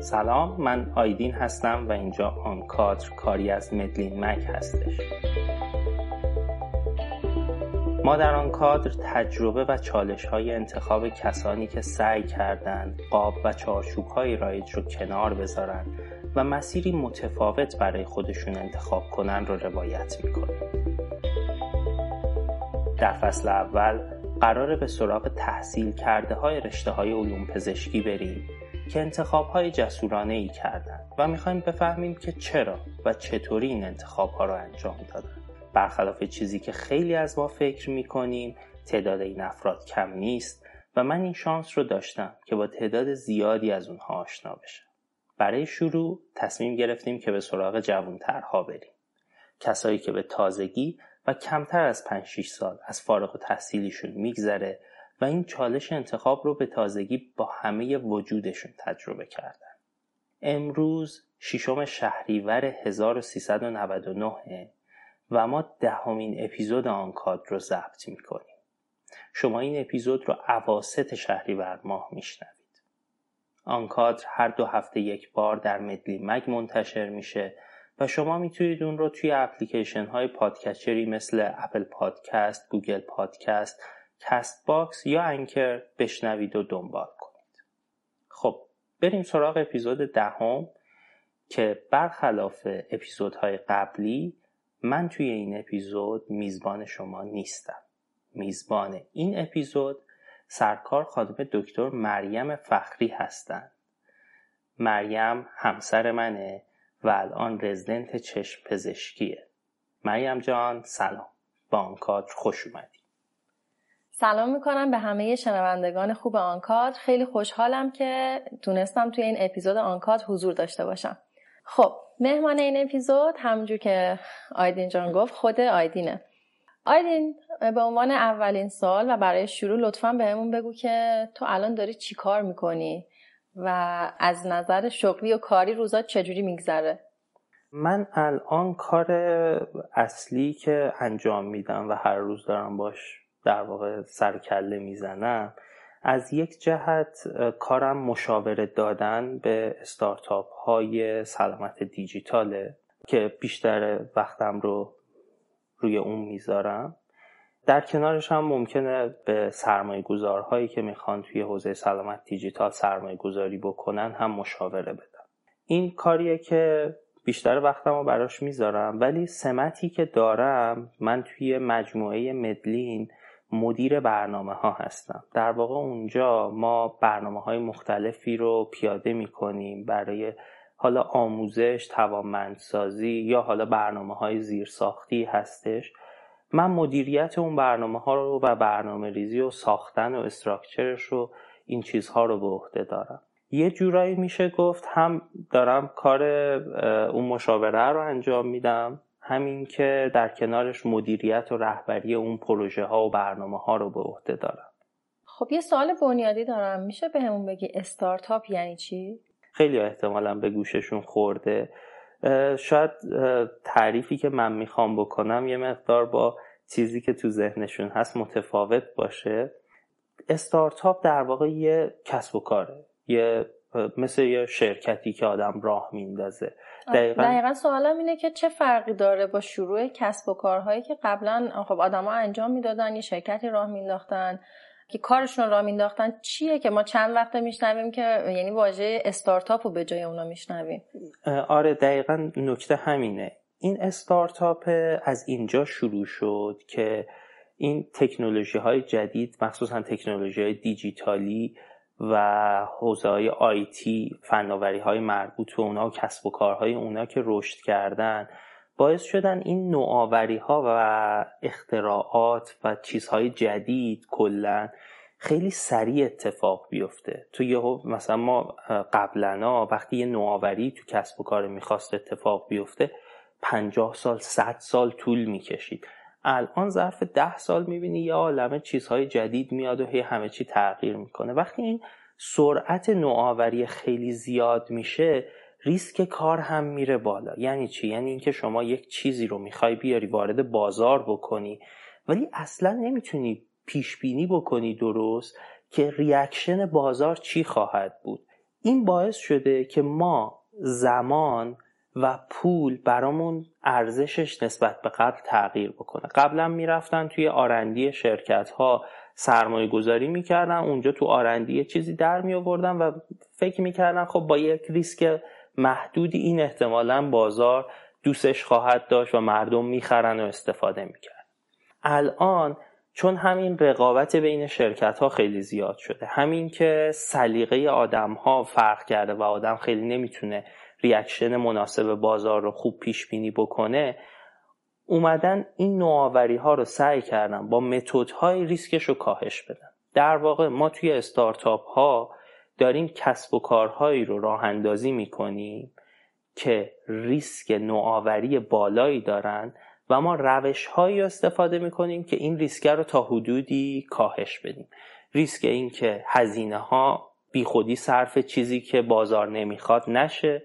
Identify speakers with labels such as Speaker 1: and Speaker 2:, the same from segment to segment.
Speaker 1: سلام من آیدین هستم و اینجا آن کادر کاری از مدلین مک هستش. ما در آن کادر تجربه و چالش های انتخاب کسانی که سعی کردند قاب و چارچوب های رایج رو کنار بذارن و مسیری متفاوت برای خودشون انتخاب کنن رو روایت می‌کنیم در فصل اول قراره به سراغ تحصیل کرده های رشته های علوم پزشکی بریم. که انتخاب های جسورانه ای کردن و می‌خوایم بفهمیم که چرا و چطوری این انتخاب ها رو انجام دادن. برخلاف چیزی که خیلی از ما فکر می‌کنیم تعداد این افراد کم نیست و من این شانس رو داشتم که با تعداد زیادی از اونها آشنا بشم. برای شروع تصمیم گرفتیم که به سراغ جوانترها بریم. کسایی که به تازگی و کمتر از 5 6 سال از فارغ و تحصیلیشون میگذره و این چالش انتخاب رو به تازگی با همه وجودشون تجربه کردن. امروز ششم شهریور 1399 و ما دهمین اپیزود آن کادر رو ضبط می‌کنیم. شما این اپیزود رو اواسط شهریور ماه میشنوید. آن کادر هر دو هفته یک بار در مدلی مگ منتشر میشه و شما می‌تونید اون رو توی اپلیکیشن های پادکچری مثل اپل پادکست، گوگل پادکست، کست باکس یا انکر بشنوید و دنبال کنید. خب بریم سراغ اپیزود دهم که برخلاف اپیزودهای قبلی من توی این اپیزود میزبان شما نیستم. میزبان این اپیزود سرکار خانم دکتر مریم فخری هستند. مریم همسر منه و الان رزیدنت چشم پزشکیه مریم جان سلام با آنکادر خوش اومدی
Speaker 2: سلام می‌کنم به همه شنوندگان خوب آنکادر خیلی خوشحالم که تونستم توی این اپیزود آنکادر حضور داشته باشم. خب مهمان این اپیزود همونجور که آیدین جان گفت خود آیدینه. آیدین به عنوان اولین سال و برای شروع لطفا بهمون بگو که تو الان داری چی کار می‌کنی و از نظر شغلی و کاری روزات چجوری میگذره؟
Speaker 1: من الان کار اصلی که انجام میدم و هر روز دارم باش در واقع سرکله می‌زنم از یک جهت کارم مشاوره دادن به استارتاپ های سلامت دیجیتاله که بیشتر وقتم رو روی اون می‌ذارم. در کنارش هم ممکنه به سرمایه گذارهایی که می‌خوان توی حوزه سلامت دیجیتال سرمایه گذاری بکنن هم مشاوره بدم این کاریه که بیشتر وقتم رو براش می‌ذارم ولی سمتی که دارم من توی مجموعه مدلین مدیر برنامه ها هستم. در واقع اونجا ما برنامه های مختلفی رو پیاده می‌کنیم برای حالا آموزش توانمندسازی یا حالا برنامه های زیرساختی هستش. من مدیریت اون برنامه ها رو و برنامه ریزی و ساختن و استراکچرش رو این چیزها رو به عهده دارم. یه جورایی میشه گفت هم دارم کار اون مشاوره رو انجام میدم همین که در کنارش مدیریت و رهبری اون پروژه ها و برنامه ها رو به عهده دارم
Speaker 2: خب یه سوال بنیادی دارم. میشه به همون بگی استارتاپ یعنی چی؟
Speaker 1: خیلی احتمالا به گوششون خورده. شاید تعریفی که من می‌خوام بکنم یه مقدار با چیزی که تو ذهنشون هست متفاوت باشه. استارتاپ در واقع یه کسب و کاره. یه مثل یه شرکتی که آدم راه میندازه
Speaker 2: دقیقا, دقیقا سوالم اینه که چه فرقی داره با شروع کسب و کارهایی که قبلا خب آدما انجام می‌دادن یه شرکتی راه مینداختن که کارشون را مینداختن چیه که ما چند وقت میشنویم که یعنی واژه استارتاپ رو به جای اونا میشنویم؟
Speaker 1: آره دقیقا نکته همینه. این استارتاپ از اینجا شروع شد که این تکنولوژی های جدید مخصوصا تکنولوژی های دیجیتالی و حوزه های آیتی فناوری های مربوط به اونا و کسب و کارهای اونا که رشد کردن باعث شدن این نوآوری ها و اختراعات و چیزهای جدید کلا خیلی سریع اتفاق بیفته. تو یه مثلا ما قبلا وقتی یه نوآوری تو کسب و کار می‌خواست اتفاق بیفته پنجاه سال صد سال طول می‌کشید. الان ظرف ده سال می‌بینی یه عالمه چیزهای جدید میاد و هی همه چی تغییر می‌کنه. وقتی این سرعت نوآوری خیلی زیاد میشه ریسک کار هم میره بالا. یعنی چی؟ یعنی اینکه شما یک چیزی رو می‌خوای بیاری وارد بازار بکنی ولی اصلا نمی‌تونی پیش بینی بکنی درست که reaction بازار چی خواهد بود. این باعث شده که ما زمان و پول برامون ارزشش نسبت به قبل تغییر بکنه. قبلا می‌رفتن توی R&D شرکت ها سرمایه گذاری می‌کردن اونجا تو R&D چیزی در می آوردن و فکر می‌کردن خب با یک ریسک محدودی این احتمالا بازار دوستش خواهد داشت و مردم می‌خرن و استفاده می‌کرد الان چون همین رقابت بین شرکت ها خیلی زیاد شده همین که سلیقه آدم ها فرق کرده و آدم خیلی نمی‌تونه reaction مناسب بازار رو خوب پیش بینی بکنه اومدن این نوآوری ها رو سعی کردن با متد های ریسکش رو کاهش بدن. در واقع ما توی استارتاپ ها داریم کسب و کارهایی رو راه اندازی می‌کنیم که ریسک نوآوری بالایی دارن و ما روش هایی استفاده می‌کنیم که این ریسک رو تا حدودی کاهش بدیم. ریسک این که هزینه ها بی خودی صرف چیزی که بازار نمی‌خواد نشه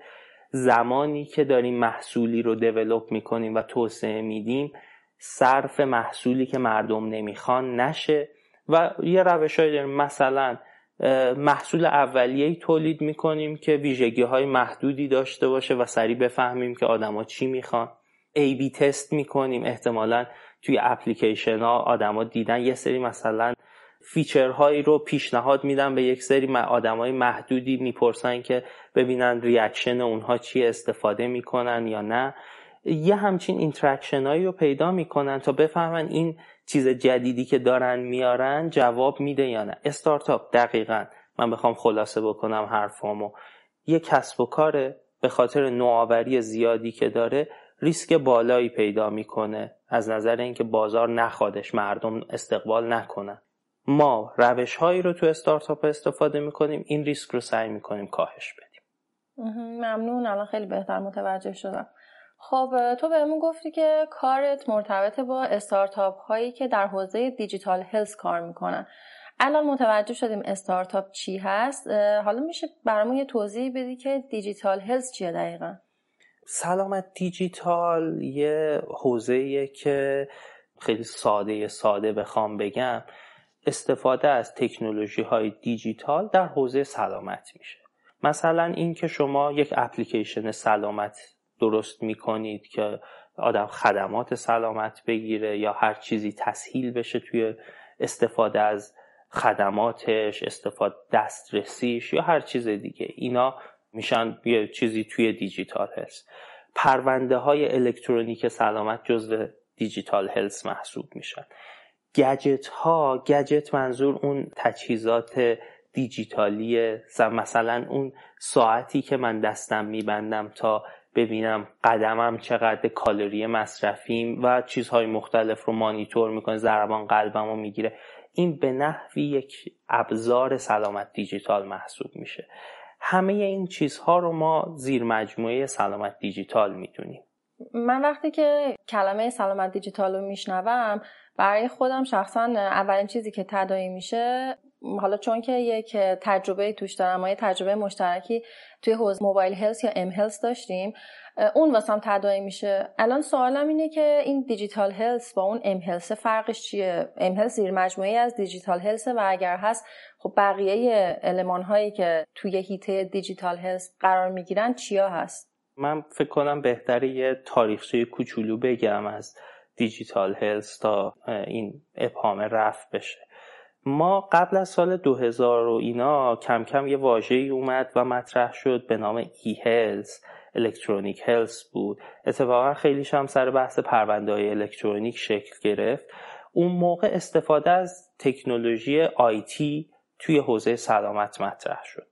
Speaker 1: زمانی که داریم محصولی رو دیولوب می‌کنیم و توسعه میدیم صرف محصولی که مردم نمی‌خوان نشه و یه روش داریم. مثلا محصول اولیه تولید می‌کنیم که ویژگی های محدودی داشته باشه و سریع بفهمیم که آدما چی می‌خوان. A/B test می‌کنیم. احتمالا توی اپلیکیشن ها آدما دیدن یه سری مثلا feature هایی رو پیشنهاد میدن به یک سری های محدودی می‌پرسن که ببینن reaction اونها چی استفاده می‌کنن یا نه. یه همچین interaction هایی رو پیدا می‌کنن تا بفهمن این چیز جدیدی که دارن میارن جواب میده یا نه. استارتاپ دقیقا. من بخوام خلاصه بکنم حرفامو. یه کسب و کاره به خاطر نوآوری زیادی که داره ریسک بالایی پیدا می‌کنه از نظر اینکه بازار نخوادش مردم استقبال نکنن. ما روش هایی رو تو استارتاپ استفاده می‌کنیم این ریسک رو سعی می‌کنیم کاهش بدیم.
Speaker 2: ممنون. الان خیلی بهتر متوجه شدم. خب تو بهمون گفتی که کارت مرتبط با استارتاپ هایی که در حوزه دیجیتال هلس کار می‌کنن. الان متوجه شدیم استارتاپ چی هست. حالا میشه برامون یه توضیح بدی که دیجیتال هلس چیه دقیقا؟
Speaker 1: سلامت دیجیتال یه حوزه که خیلی ساده ساده بخوام بگم. استفاده از تکنولوژی های دیجیتال در حوزه سلامت میشه. مثلا اینکه شما یک اپلیکیشن سلامت درست می‌کنید که آدم خدمات سلامت بگیره یا هر چیزی تسهیل بشه توی استفاده از خدماتش استفاده دسترسیش یا هر چیز دیگه. اینا میشن یه چیزی توی دیجیتال هست پرونده های الکترونیک سلامت جزو دیجیتال هلس محسوب میشن. گجت ها گجت منظور اون تجهیزات دیجیتالی مثلا اون ساعتی که من دستم میبندم تا ببینم قدمم چقدر کالری مصرفیم و چیزهای مختلف رو مانیتور می‌کنه ضربان قلبم رو می‌گیره. این به نحوی یک ابزار سلامت دیجیتال محسوب میشه. همه این چیزها رو ما زیر مجموعه سلامت دیجیتال می‌دونیم.
Speaker 2: من وقتی که کلمه سلامت دیجیتال رو میشنوم برای خودم شخصا اولین چیزی که تداعی میشه حالا چون که یک تجربه توش دارم ما یه تجربه مشترکی توی حوزه mobile health یا mHealth داشتیم اون واسم تداعی میشه. الان سوالم اینه که این digital health با اون mHealth فرقش چیه؟ mHealth زیر مجموعه از digital health و اگر هست خب بقیه علمان هایی که توی هیته دیجیتال هلس قرار می‌گیرن چیا هست؟
Speaker 1: من فکر کنم بهتره یه تاریخچه کوچولو بگم از دیجیتال هلس تا این ابهام رفت بشه. ما قبل از سال 2000 و اینا کم کم یه واژه اومد و مطرح شد به نام ای هلس الکترونیک هلس بود. اتفاقا خیلیش هم سر بحث پرونده های الکترونیک شکل گرفت. اون موقع استفاده از تکنولوژی آیتی توی حوزه سلامت مطرح شد.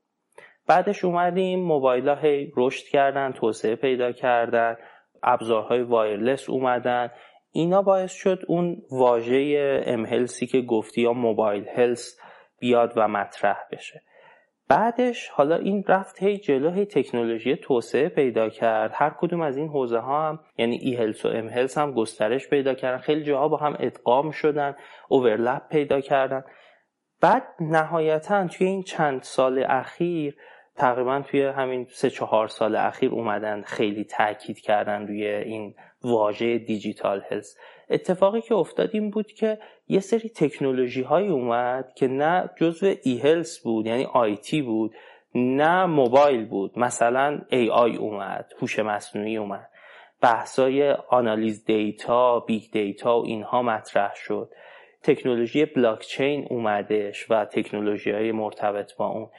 Speaker 1: بعدش اومدیم موبایل ها رشد کردن توسعه پیدا کردن ابزارهای وایرلس اومدن. اینا باعث شد اون واژه امهلسی که گفتی یا موبایل هلس بیاد و مطرح بشه. بعدش حالا این رفت هی جلو هی تکنولوژی توسعه پیدا کرد. هر کدوم از این حوزه ها هم یعنی ای هلس و ام هلس هم گسترش پیدا کردن. خیلی جاها با هم ادغام شدن اوورلپ پیدا کردن. بعد نهایتا توی این چند سال اخیر تقریبا توی همین سه چهار سال اخیر اومدن خیلی تاکید کردن روی این واژه دیجیتال هلس. اتفاقی که افتاد این بود که یه سری تکنولوژی های اومد که نه جزو ای هلس بود یعنی آیتی بود نه موبایل بود. مثلا ای آی اومد هوش مصنوعی اومد. بحثای آنالیز دیتا big data و اینها مطرح شد. تکنولوژی بلاکچین اومدش و تکنولوژی های مرتبط با اون.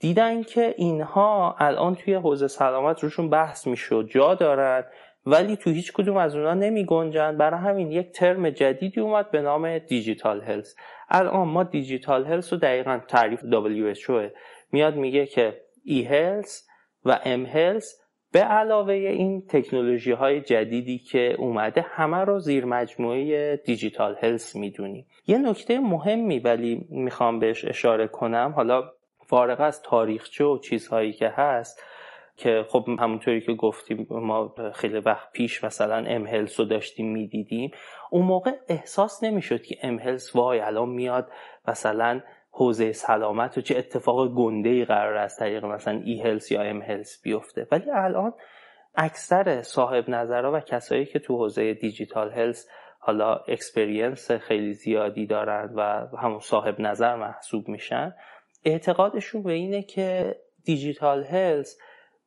Speaker 1: دیدن که اینها الان توی حوزه سلامت روشون بحث می‌شد جا دارن ولی تو هیچ کدوم از اونا نمی گنجن برای همین یک ترم جدیدی اومد به نام digital health. الان ما digital health رو دقیقا تعریف WHO میاد میگه که eHealth و ام هلس به علاوه این تکنولوژی های جدیدی که اومده همه رو زیر مجموعه دیجیتال هلس می‌دونیم یه نکته مهمی ولی می‌خوام بهش اشاره کنم. حالا فارغ از تاریخچه و چیزهایی که هست که خب همونطوری که گفتیم ما خیلی وقت پیش مثلا امهلس رو داشتیم می‌دیدیم اون موقع احساس نمی‌شد که امهلس وای الان میاد مثلا حوزه سلامت و چه اتفاق گنده ای قراره از طریق مثلا eHealth یا mHealth بیفته. ولی الان اکثر صاحب نظرها و کسایی که تو حوزه digital health حالا experience خیلی زیادی دارن و همون صاحب نظر محسوب میشن اعتقادشون به اینه که digital health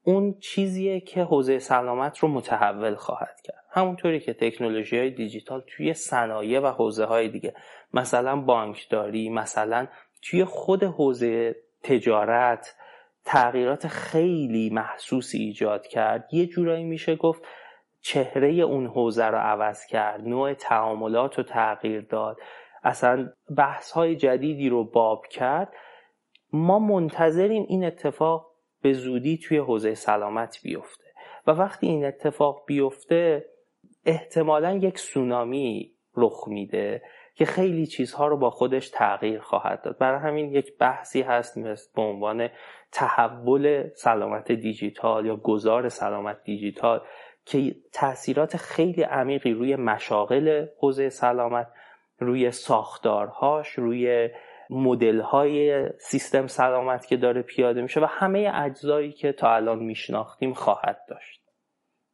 Speaker 1: اون چیزیه که حوزه سلامت رو متحول خواهد کرد. همونطوری که تکنولوژی های دیجیتال توی صنایع و حوزه های دیگه مثلا بانکداری مثلا توی خود حوزه تجارت تغییرات خیلی محسوسی ایجاد کرد. یه جورایی میشه گفت چهره اون حوزه رو عوض کرد نوع تعاملات رو تغییر داد. اصلا بحث های جدیدی رو باب کرد. ما منتظریم این اتفاق به زودی توی حوزه سلامت بیفته. و وقتی این اتفاق بیفته احتمالا یک سونامی رخ میده که خیلی چیزها رو با خودش تغییر خواهد داد. برای همین یک بحثی هست مثل به عنوان تحول سلامت دیجیتال یا گذار سلامت دیجیتال که تاثیرات خیلی عمیقی روی مشاغل حوزه سلامت روی ساختارهاش روی مدل های سیستم سلامت که داره پیاده میشه و همه اجزایی که تا الان میشناختیم خواهد داشت.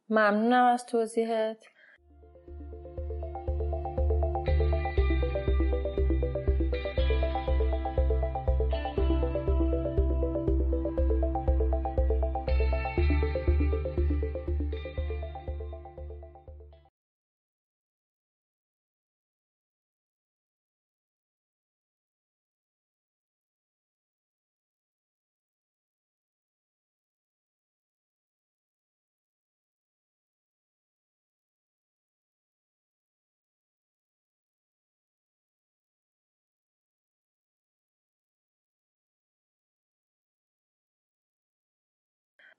Speaker 2: ممنونم از توضیحت.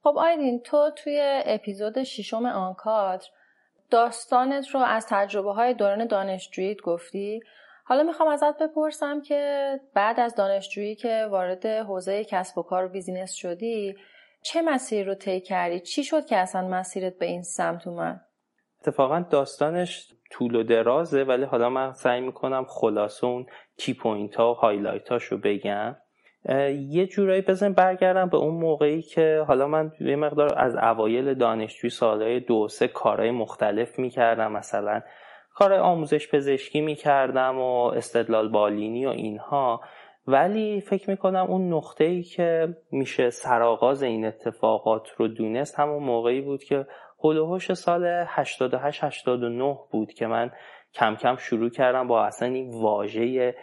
Speaker 2: خب آیدین تو توی اپیزود ششم آنکادر داستانت رو از تجربه های دوران دانشجوییت گفتی. حالا می‌خوام ازت بپرسم که بعد از دانشجویی که وارد حوزه کسب و کار و business شدی چه مسیر رو طی کردی؟ چی شد که اصلا مسیرت به این سمت اومد؟
Speaker 1: اتفاقا داستانش طول و درازه ولی حالا من سعی می‌کنم خلاصه اون key point ها و highlight رو بگم. یه جورایی بزن برگردم به اون موقعی که حالا من یه مقدار از اوایل دانشجوی سالهای دو سه کارهای مختلف می‌کردم. مثلا کارهای آموزش پزشکی می‌کردم و استدلال بالینی و اینها. ولی فکر می‌کنم اون نقطه ای که میشه سرآغاز این اتفاقات رو دونست همون موقعی بود که هلوهوش سال 88 89 بود که من کم کم شروع کردم با اصلا این واژه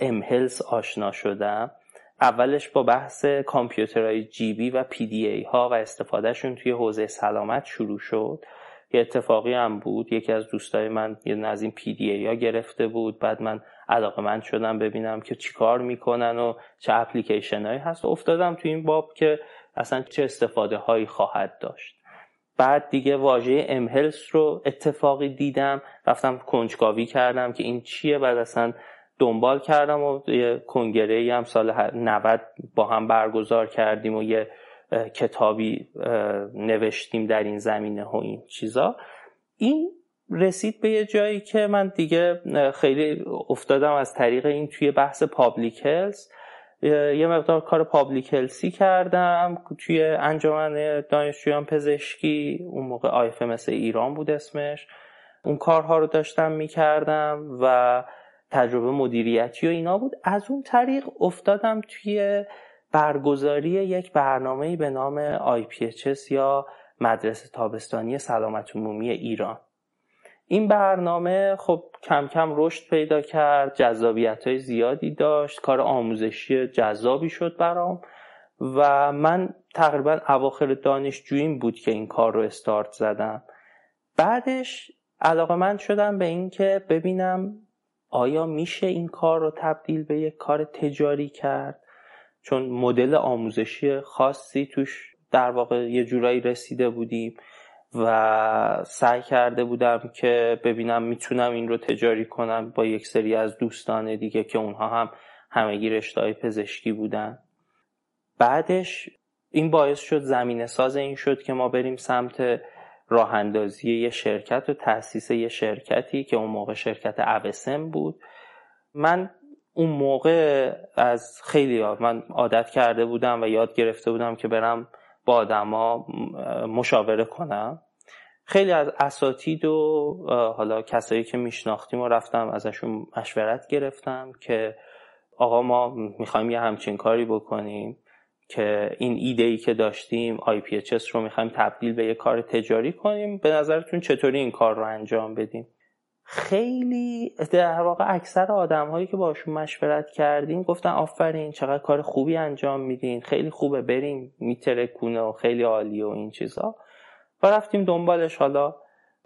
Speaker 1: mHealth آشنا شدم. اولش با بحث کامپیوترهای جیبی و PDA ها و استفادهشون توی حوزه سلامت شروع شد. یه اتفاقی هم بود. یکی از دوستای من یه از این PDA ها گرفته بود. بعد من علاقه‌مند شدم ببینم که چیکار می‌کنن و چه اپلیکیشن هایی هست. افتادم توی این باب که اصلا چه استفاده هایی خواهد داشت. بعد دیگه واژه mHealth رو اتفاقی دیدم. رفتم کنجکاوی کردم که این چیه. بعد اصلا دنبال کردم و یه کنگره هم سال 90 با هم برگزار کردیم و یه کتابی نوشتیم در این زمینه و این چیزا. این رسید به یه جایی که من دیگه خیلی افتادم از طریق این توی بحث public health یه مقدار کار public health ی کردم توی انجمن دانشجویان پزشکی اون موقع IFMSA ایران بود اسمش. اون کارها رو داشتم می‌کردم و تجربه مدیریتی و اینا بود. از اون طریق افتادم توی برگزاری یک برنامه به نام IPHS یا مدرسه تابستانی سلامت عمومی ایران. این برنامه خب کم کم رشد پیدا کرد جذابیت های زیادی داشت کار آموزشی جذابی شد برام و من تقریبا اواخر دانشجوییم بود که این کار رو استارت زدم. بعدش علاقه من شدم به این که ببینم آیا میشه این کار رو تبدیل به یک کار تجاری کرد؟ چون مدل آموزشی خاصی توش در واقع یه جورایی رسیده بودیم و سعی کرده بودم که ببینم می‌تونم این رو تجاری کنم با یک سری از دوستان دیگه که اونها هم همگی رشته پزشکی بودن. بعدش این باعث شد زمینه ساز این شد که ما بریم سمت راه اندازی یه شرکت و تاسیس یه شرکتی که اون موقع شرکت اوسم بود. من اون موقع از خیلی من عادت کرده بودم و یاد گرفته بودم که برم با آدما مشاوره کنم. خیلی از اساتید و حالا کسایی که میشناختیم و رفتم ازشون مشورت گرفتم که آقا ما می‌خوایم یه همچین کاری بکنیم. که این ایده ای که داشتیم IPHS رو می‌خوایم تبدیل به یه کار تجاری کنیم. به نظرتون چطوری این کار رو انجام بدیم؟ خیلی در واقع اکثر آدم هایی که باشون مشورت کردیم گفتن آفرین چقدر کار خوبی انجام میدین. خیلی خوبه بریم. میترکونه و خیلی عالی و این چیزا. و رفتیم دنبالش. حالا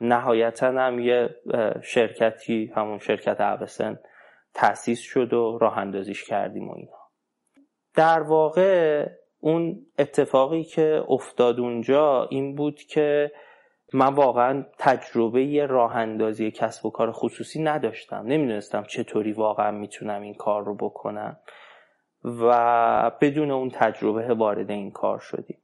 Speaker 1: نهایتا هم یه شرکتی همون شرکت اوسن تأسیس شد و راه اندازیش کردیم و اینا در واقع اون اتفاقی که افتاد اونجا این بود که من واقعا تجربه راه اندازی کسب و کار خصوصی نداشتم. نمی‌دونستم چطوری واقعا می‌تونم این کار رو بکنم و بدون اون تجربه وارد این کار شدیم.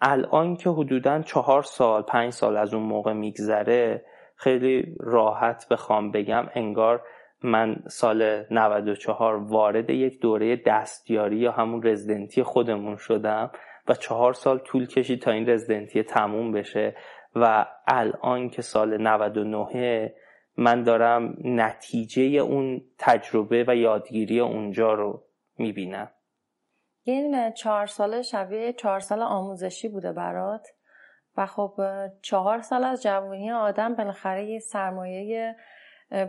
Speaker 1: الان که حدودا چهار سال پنج سال از اون موقع میگذره خیلی راحت بخوام بگم انگار من سال 94 وارد یک دوره دستیاری یا همون رزیدنتی خودمون شدم و چهار سال طول کشید تا این رزیدنتی تموم بشه و الان که سال 99 من دارم نتیجه اون تجربه و یادگیری اونجا رو می‌بینم.
Speaker 2: این چهار سال شبیه چهار سال آموزشی بوده برات و خب چهار سال از جوانی آدم بالاخره یه سرمایه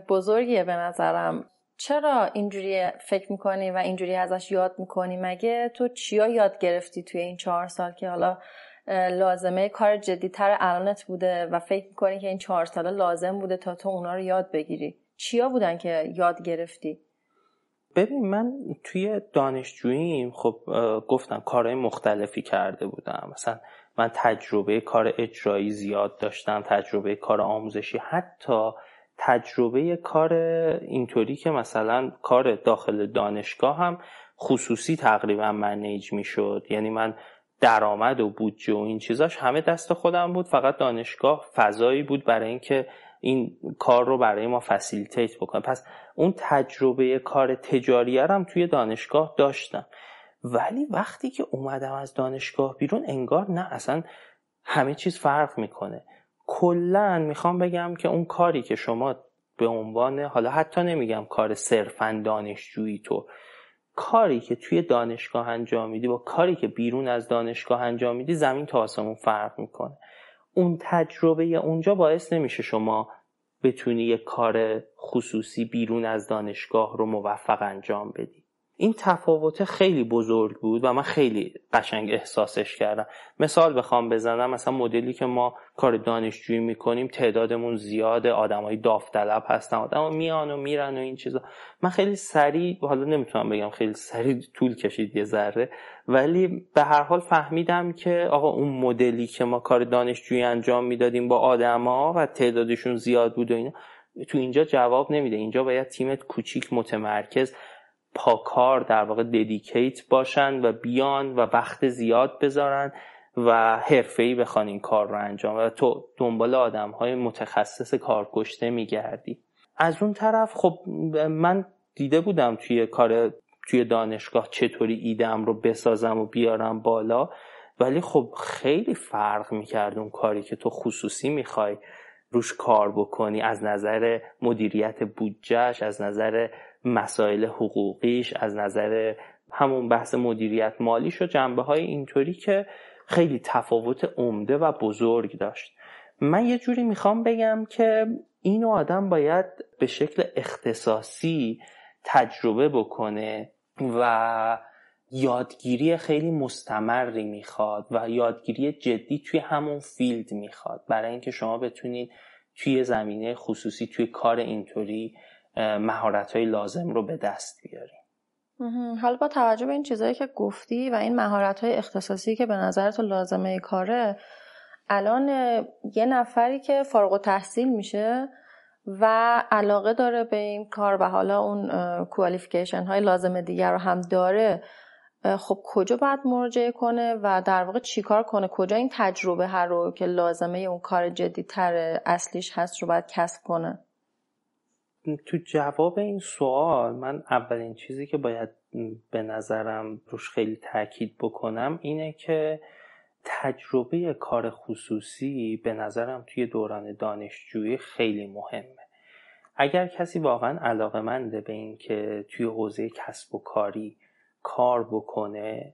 Speaker 2: بزرگیه به نظرم. چرا اینجوری فکر می‌کنی و اینجوری ازش یاد می‌کنی؟ مگه تو چیا یاد گرفتی توی این چهار سال که حالا لازمه کار جدیتر الانت بوده و فکر می‌کنی که این چهار ساله لازم بوده تا تو اونا رو یاد بگیری؟ چیا بودن که یاد گرفتی؟
Speaker 1: ببین من توی دانشجوییم خب گفتم کارهای مختلفی کرده بودم. مثلا من تجربه کار اجرایی زیاد داشتم تجربه کار آموزشی. حتی تجربه کار اینطوری که مثلا کار داخل دانشگاه هم خصوصی تقریبا منیج می‌شد. یعنی من درآمد و بودجه و این چیزاش همه دست خودم بود. فقط دانشگاه فضایی بود برای اینکه این کار رو برای ما فسیلیتیت بکنه. پس اون تجربه کار تجاری هم توی دانشگاه داشتم. ولی وقتی که اومدم از دانشگاه بیرون انگار نه اصلا همه چیز فرق می‌کنه. کلا می‌خوام بگم که اون کاری که شما به عنوان حالا حتی نمیگم کار صرفا دانشجویی تو کاری که توی دانشگاه انجام میدی با کاری که بیرون از دانشگاه انجام میدی زمین تا آسمون فرق می‌کنه. اون تجربه اونجا باعث نمیشه شما بتونی یه کار خصوصی بیرون از دانشگاه رو موفق انجام بدی. این تفاوت خیلی بزرگ بود و من خیلی قشنگ احساسش کردم. مثال بخوام بزنم مثلا مدلی که ما کار دانشجویی می‌کنیم تعدادمون زیاده آدمای داوطلب هستن آدم میان و میرن و این چیزا. من خیلی سریع حالا نمی‌تونم بگم خیلی سریع طول کشید یه ذره ولی به هر حال فهمیدم که آقا اون مدلی که ما کار دانشجویی انجام می‌دادیم با آدما و تعدادشون زیاد بود و اینا تو اینجا جواب نمیده. اینجا باید تیمت کوچیک متمرکز پاکار در واقع ددیکیت باشن و بیان و وقت زیاد بذارن و حرفه‌ای بخوان این کار رو انجام و تو دنبال آدم های متخصص کارکشته میگردی. از اون طرف خب من دیده بودم توی کار توی دانشگاه چطوری ایدم رو بسازم و بیارم بالا ولی خب خیلی فرق می‌کرد اون کاری که تو خصوصی می‌خوای روش کار بکنی. از نظر مدیریت بودجهش از نظر مسائل حقوقیش از نظر همون بحث مدیریت مالیش و جنبه های اینطوری که خیلی تفاوت عمده و بزرگ داشت. من یه جوری می‌خوام بگم که این آدم باید به شکل اختصاصی تجربه بکنه و یادگیری خیلی مستمری می‌خواد و یادگیری جدی توی همون فیلد می‌خواد. برای اینکه شما بتونید توی زمینه خصوصی توی کار اینطوری مهارت های لازم رو به دست بیاریم.
Speaker 2: حالا با توجه به این چیزهایی که گفتی و این مهارت های اختصاصی که به نظر تو لازمه کاره الان یه نفری که فارغ و تحصیل میشه و علاقه داره به این کار و حالا اون کوالیفیکیشن های لازم دیگر رو هم داره خب کجا باید مراجعه کنه و در واقع چیکار کنه؟ کجا این تجربه هر رو که لازمه اون کار تر اصلیش هست رو باید کسب کنه؟
Speaker 1: تو جواب این سوال من اولین چیزی که باید به نظرم روش خیلی تاکید بکنم اینه که تجربه کار خصوصی به نظرم توی دوران دانشجویی خیلی مهمه. اگر کسی واقعا علاقه منده به این که توی حوزه کسب و کاری کار بکنه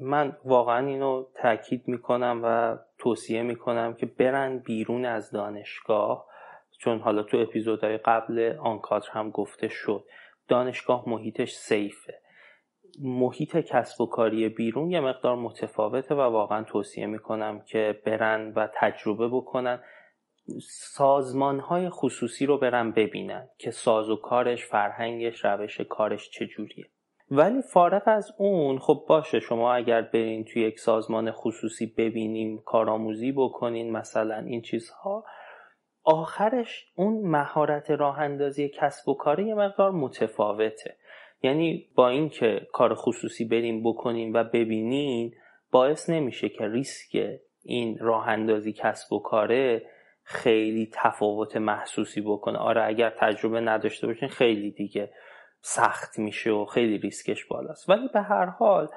Speaker 1: من واقعا اینو تاکید می‌کنم و توصیه می‌کنم که برن بیرون از دانشگاه چون حالا تو اپیزودهای قبل آنکادر هم گفته شد. دانشگاه محیطش سیفه. محیط کسب و کاری بیرون یه مقدار متفاوته و واقعا توصیه می‌کنم که برن و تجربه بکنن. سازمان های خصوصی رو برن ببینن که ساز و کارش فرهنگش روش کارش چجوریه. ولی فارغ از اون خب باشه شما اگر برین توی یک سازمان خصوصی ببینیم کارآموزی بکنین مثلا این چیزها آخرش اون مهارت راه اندازی کسب و کاری یه مقدار متفاوته. یعنی با اینکه کار خصوصی بریم بکنیم و ببینین باعث نمیشه که ریسک این راه اندازی کسب و کاره خیلی تفاوت محسوسی بکنه. آره اگر تجربه نداشته باشین خیلی دیگه سخت میشه و خیلی ریسکش بالاست. ولی به هر حال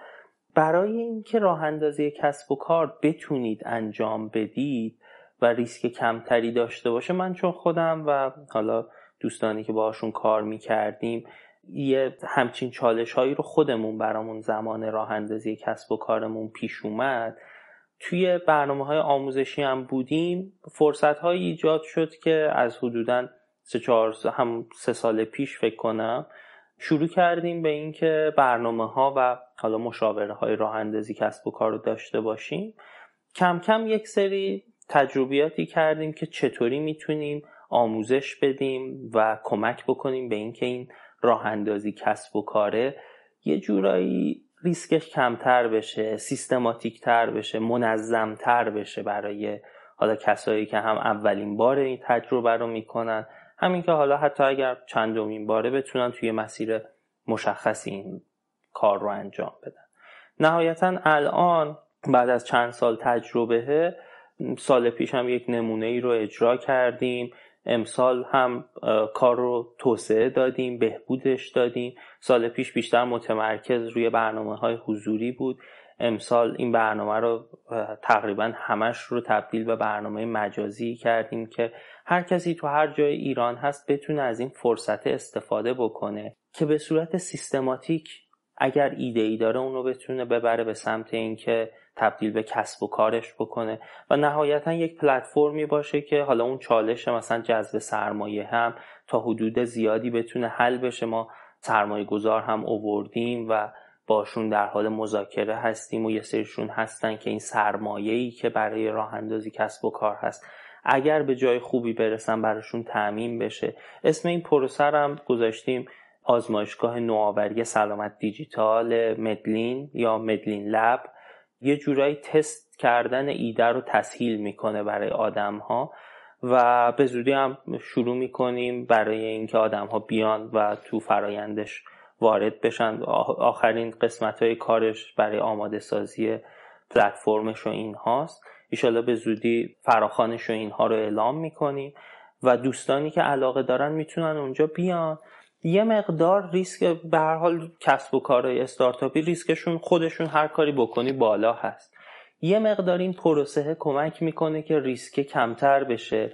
Speaker 1: برای اینکه راه اندازی کسب و کار بتونید انجام بدید و ریسک کمتری داشته باشه من چون خودم و حالا دوستانی که باشون کار می‌کردیم یه همچین چالش هایی رو خودمون برامون زمان راه اندازی کسب و کارمون پیش اومد. توی برنامه های آموزشی هم بودیم. فرصت هایی ایجاد شد که از حدودا سه چهار هم سه سال پیش فکر کنم شروع کردیم به اینکه برنامه ها و حالا مشاوره های راه اندازی کسب و کار رو داشته باشیم. کم کم یک سری تجربیاتی کردیم که چطوری می‌تونیم آموزش بدیم و کمک بکنیم به اینکه این راه اندازی کسب و کاره یه جورایی ریسکش کمتر بشه سیستماتیک تر بشه منظم تر بشه برای حالا کسایی که هم اولین بار این تجربه رو می‌کنن. همین که حالا حتی اگر چندمین باره بتونن توی مسیر مشخصی این کار رو انجام بدن. نهایتا الان بعد از چند سال تجربه سال پیش هم یک نمونه ای رو اجرا کردیم. امسال هم کار رو توسعه دادیم بهبودش دادیم. سال پیش بیشتر متمرکز روی برنامه های حضوری بود. امسال این برنامه رو تقریبا همش رو تبدیل به برنامه مجازی کردیم که هر کسی تو هر جای ایران هست بتونه از این فرصت استفاده بکنه که به صورت سیستماتیک اگر ایده ای داره اونو بتونه ببره به سمت اینکه تبدیل به کسب و کارش بکنه. و نهایتا یک پلتفرمی باشه که حالا اون چالش مثلا جذب سرمایه هم تا حدود زیادی بتونه حل بشه. ما سرمایه گذار هم اووردیم و باشون در حال مذاکره هستیم و یه سریشون هستن که این سرمایه‌ای که برای راه اندازی کسب و کار هست اگر به جای خوبی برسن براشون تعمین بشه. اسم این پروسه هم گذاشتیم آزمایشگاه نوآوری سلامت دیجیتال مدلین یا مدلین لب. یه جورایی تست کردن ایده رو تسهیل می‌کنه برای آدم ها و به زودی هم شروع می‌کنیم برای اینکه آدم ها بیان و تو فرایندش وارد بشن. آخرین قسمت های کارش برای آماده سازی پلتفرمش و این هاست ایشالا به زودی فراخانش و اینها رو اعلام می‌کنیم و دوستانی که علاقه دارن می‌تونن اونجا بیان. یه مقدار ریسک به هر حال کسب و کارهای استارتاپی ریسکشون خودشون هر کاری بکنی بالا هست. یه مقدار این پروسه کمک می‌کنه که ریسک کمتر بشه.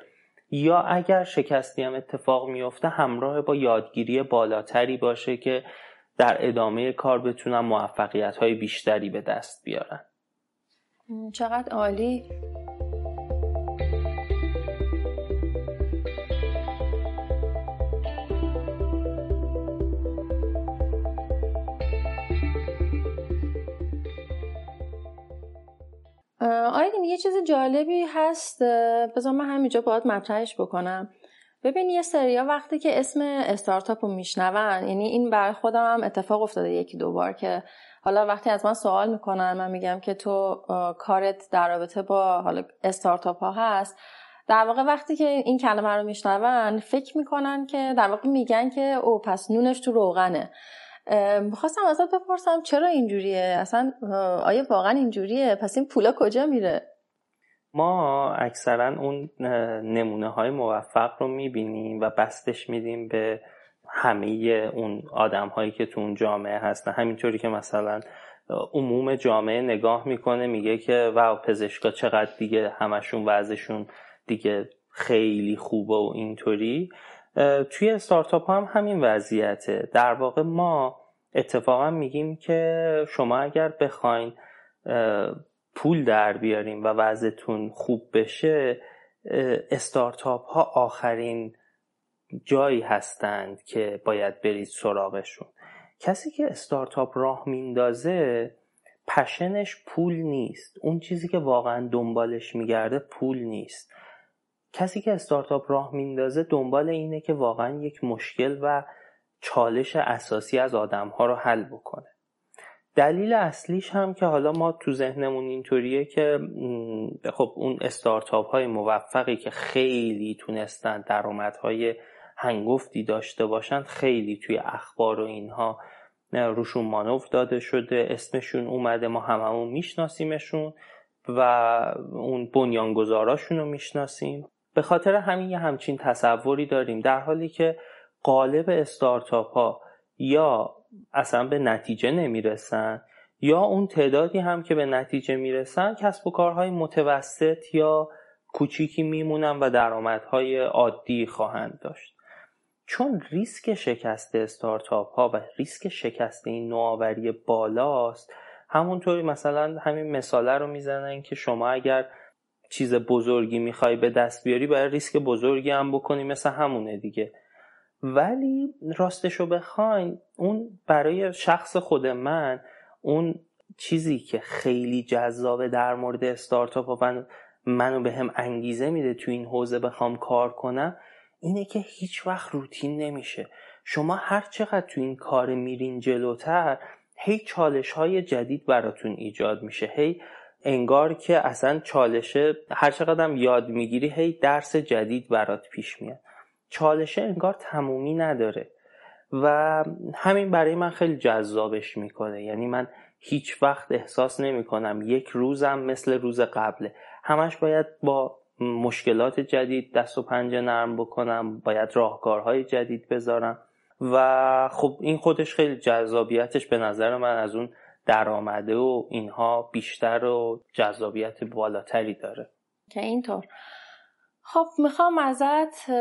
Speaker 1: یا اگر شکستی هم اتفاق میفته همراه با یادگیری بالاتری باشه که در ادامه کار بتونن موفقیت های بیشتری به دست بیارن.
Speaker 2: چقدر عالی. آیدین یه چیز جالبی هست بذار من همینجا باید مطرحش بکنم. ببین یه سریا وقتی که اسم استارتاپ رو میشنون یعنی این برای خودم هم اتفاق افتاده یکی دو بار که حالا وقتی از من سوال می‌کنن من میگم که تو کارت در رابطه با حالا استارتاپ ها هست. در واقع وقتی که این کلمه رو میشنون فکر می‌کنن که در واقع میگن که او پس نونش تو روغنه. می‌خواستم ازت بپرسم چرا اینجوریه؟ اصلا آیا واقعا اینجوریه؟ پس این پولا کجا میره؟
Speaker 1: ما اکثرا اون نمونه های موفق رو می‌بینیم و بستش میدیم به همه اون آدم هایی که تو اون جامعه هستن. همینطوری که مثلا عموم جامعه نگاه می‌کنه میگه که واو پزشکا چقدر دیگه همشون وضعشون دیگه خیلی خوبه و اینطوری. توی استارتاپ هم همین وضعیته. در واقع ما اتفاقا میگیم که شما اگر بخواین پول در بیاریم و وضعتون خوب بشه استارتاپ ها آخرین جایی هستند که باید برید سراغشون. کسی که استارتاپ راه میندازه پشنش پول نیست. اون چیزی که واقعا دنبالش میگرده پول نیست. کسی که استارتاپ راه میندازه دنبال اینه که واقعا یک مشکل و چالش اساسی از آدم ها رو حل بکنه. دلیل اصلیش هم که حالا ما تو ذهنمون اینطوریه که خب اون استارتاپ های موفقی که خیلی تونستن درآمدهای هنگفتی داشته باشن خیلی توی اخبار و اینها روشون مانور داده شده. اسمشون اومده ما هممون میشناسیمشون و اون بنیانگذاراشون رو می‌شناسیم. به خاطر همین یه همچین تصوری داریم در حالی که قالب استارتاپ ها یا اصلا به نتیجه نمی‌رسن یا اون تعدادی هم که به نتیجه می‌رسن کسب و کارهای متوسط یا کوچیکی میمونن و درآمدهای عادی خواهند داشت. چون ریسک شکست استارتاپ ها و ریسک شکست این نوآوری بالاست همونطوری مثلا همین مثاله رو می‌زنن که شما اگر چیز بزرگی می‌خوای به دست بیاری باید ریسک بزرگی هم بکنی مثل همونه دیگه. ولی راستشو بخواین اون برای شخص خود من اون چیزی که خیلی جذابه در مورد استارتاپ و منو به هم انگیزه میده تو این حوزه بخوام کار کنم اینه که هیچ وقت روتین نمیشه. شما هر چقدر تو این کار میرین جلوتر هی چالش های جدید براتون ایجاد میشه. هی انگار که اصلا چالشه هر چقدر یاد می‌گیری هی درس جدید برات پیش میاد. چالشه انگار تمومی نداره. و همین برای من خیلی جذابش می‌کنه. یعنی من هیچ وقت احساس نمی کنم یک روزم مثل روز قبله. همش باید با مشکلات جدید دست و پنجه نرم بکنم باید راهکارهای جدید بذارم. و خب این خودش خیلی جذابیتش به نظر من از اون درآمده و اینها بیشتر و جذابیت بالاتری داره.
Speaker 2: که اینطور. خب می‌خوام ازت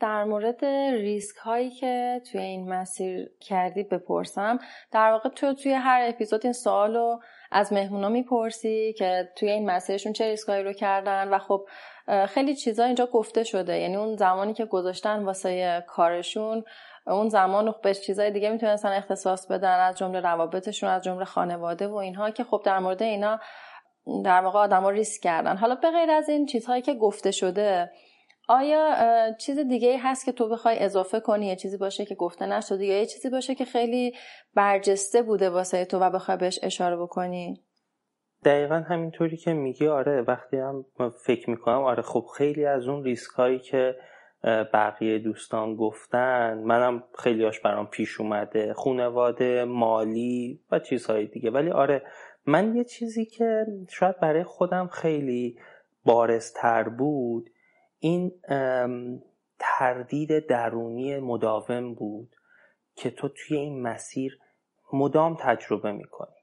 Speaker 2: در مورد ریسک هایی که توی این مسیر کردی بپرسم. در واقع تو توی هر اپیزود این سوال رو از مهمونا می‌پرسی که توی این مسیرشون چه ریسک هایی رو کردن و خب خیلی چیزا اینجا گفته شده. یعنی اون زمانی که گذاشتن واسه کارشون اون زمان به چیزای دیگه می‌تونستن اختصاص بدن از جمله روابطشون از جمله خانواده و اینها که خب در مورد اینا در واقع آدما ریسک کردن. حالا به غیر از این چیزهایی که گفته شده آیا چیز دیگه هست که تو بخوای اضافه کنی؟ یه چیزی باشه که گفته نشده یا یه چیزی باشه که خیلی برجسته بوده واسه تو و بخوای بهش اشاره بکنی؟
Speaker 1: دقیقا همینطوری که میگی. آره وقتی هم فکر می‌کنم آره خب خیلی از اون ریسک هایی که بقیه دوستان گفتن منم خیلی هاش برام پیش اومده. خونواده مالی و چیزهای دیگه. ولی آره من یه چیزی که شاید برای خودم خیلی بارزتر بود این تردید درونی مداوم بود که تو توی این مسیر مدام تجربه می‌کنی.